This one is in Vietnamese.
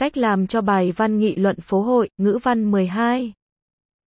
Cách làm cho bài văn nghị luận phố hội, ngữ văn 12